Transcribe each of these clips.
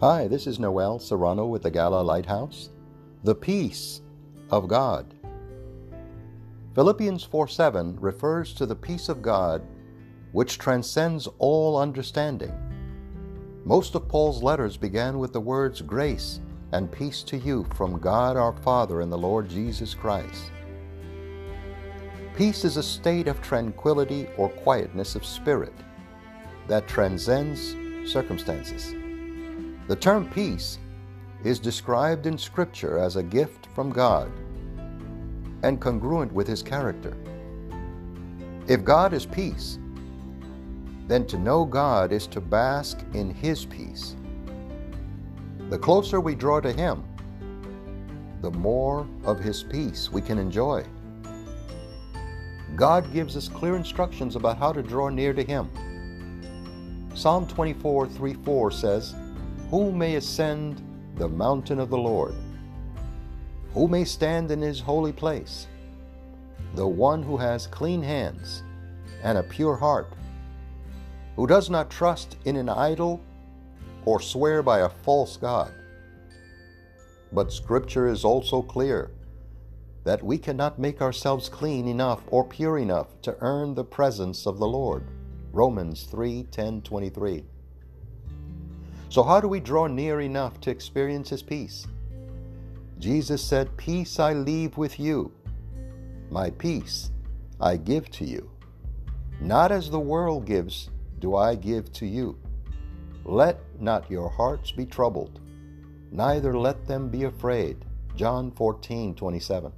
Hi, this is Noel Serrano with the Gala Lighthouse. The peace of God. Philippians 4 7 refers to the peace of God which transcends all understanding. Most of Paul's letters began with the words grace and peace to you from God our Father and the Lord Jesus Christ. Peace is a state of tranquility or quietness of spirit that transcends circumstances. The term peace is described in Scripture as a gift from God and congruent with His character. If God is peace, then to know God is to bask in His peace. The closer we draw to Him, the more of His peace we can enjoy. God gives us clear instructions about how to draw near to Him. Psalm 24 3 4 says, Who may ascend the mountain of the Lord? Who may stand in His holy place? The one who has clean hands and a pure heart, who does not trust in an idol or swear by a false God. But Scripture is also clear that we cannot make ourselves clean enough or pure enough to earn the presence of the Lord. Romans 3 10 23. So, how do we draw near enough to experience His peace? Jesus said, Peace I leave with you, my peace I give to you. Not as the world gives, do I give to you. Let not your hearts be troubled, neither let them be afraid. John 14 27.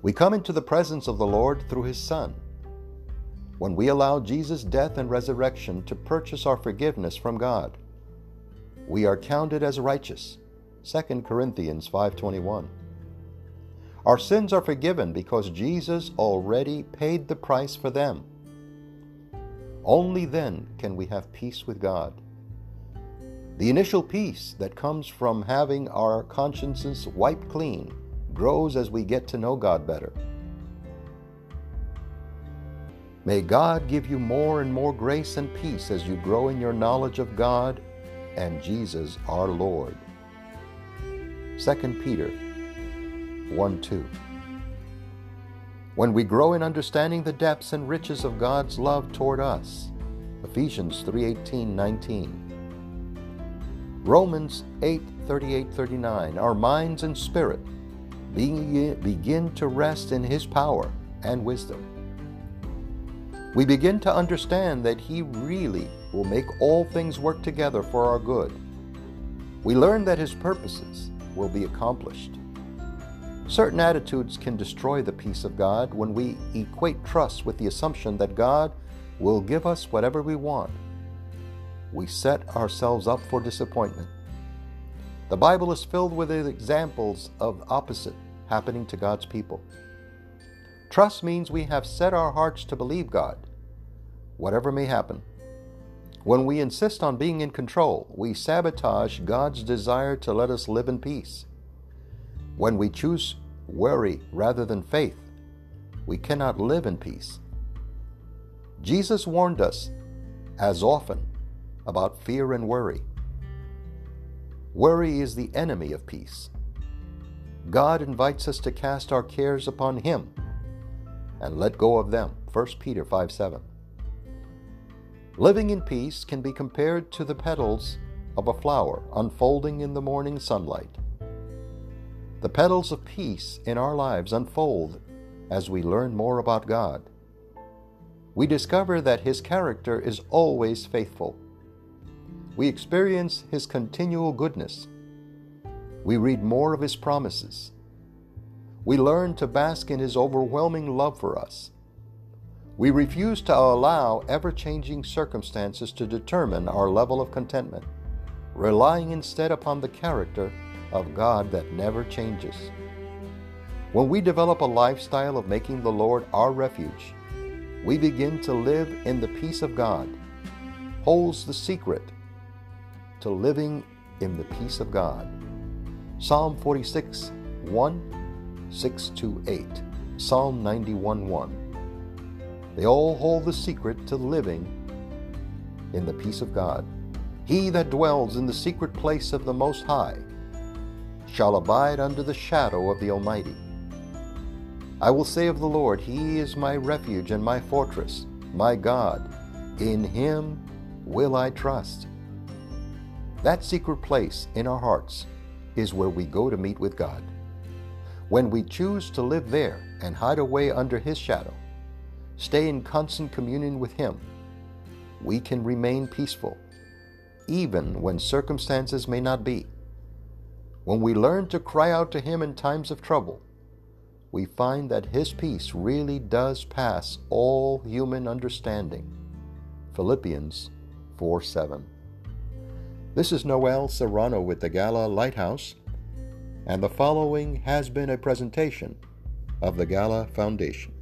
We come into the presence of the Lord through His Son. When we allow Jesus' death and resurrection to purchase our forgiveness from God, we are counted as righteous. 2 Corinthians 5:21. Our sins are forgiven because Jesus already paid the price for them. Only then can we have peace with God. The initial peace that comes from having our consciences wiped clean grows as we get to know God better. May God give you more and more grace and peace as you grow in your knowledge of God and Jesus our Lord. 2 Peter 1 2. When we grow in understanding the depths and riches of God's love toward us, Ephesians 3:18 19. Romans 8 38 39. Our minds and spirit begin to rest in His power and wisdom. We begin to understand that He really will make all things work together for our good. We learn that His purposes will be accomplished. Certain attitudes can destroy the peace of God when we equate trust with the assumption that God will give us whatever we want. We set ourselves up for disappointment. The Bible is filled with examples of opposite happening to God's people. Trust means we have set our hearts to believe God, whatever may happen. When we insist on being in control, we sabotage God's desire to let us live in peace. When we choose worry rather than faith, we cannot live in peace. Jesus warned us, as often, about fear and worry. Worry is the enemy of peace. God invites us to cast our cares upon Him and let go of them. 1 Peter 5 7. Living in peace can be compared to the petals of a flower unfolding in the morning sunlight. The petals of peace in our lives unfold as we learn more about God. We discover that His character is always faithful we experience His continual goodness. We read more of His promises. We learn to bask in His overwhelming love for us. We refuse to allow ever changing circumstances to determine our level of contentment, relying instead upon the character of God that never changes. When we develop a lifestyle of making the Lord our refuge, we begin to live in the peace of God, holds the secret to living in the peace of God. Psalm 46 1 6 to 8, Psalm 91 1. They all hold the secret to living in the peace of God. He that dwells in the secret place of the Most High shall abide under the shadow of the Almighty. I will say of the Lord, He is my refuge and my fortress, my God. In Him will I trust. That secret place in our hearts is where we go to meet with God. When we choose to live there and hide away under His shadow, stay in constant communion with Him, we can remain peaceful, even when circumstances may not be. When we learn to cry out to Him in times of trouble, we find that His peace really does pass all human understanding. Philippians 4 7. This is Noel Serrano with the Gala Lighthouse, and the following has been a presentation of the Gala Foundation.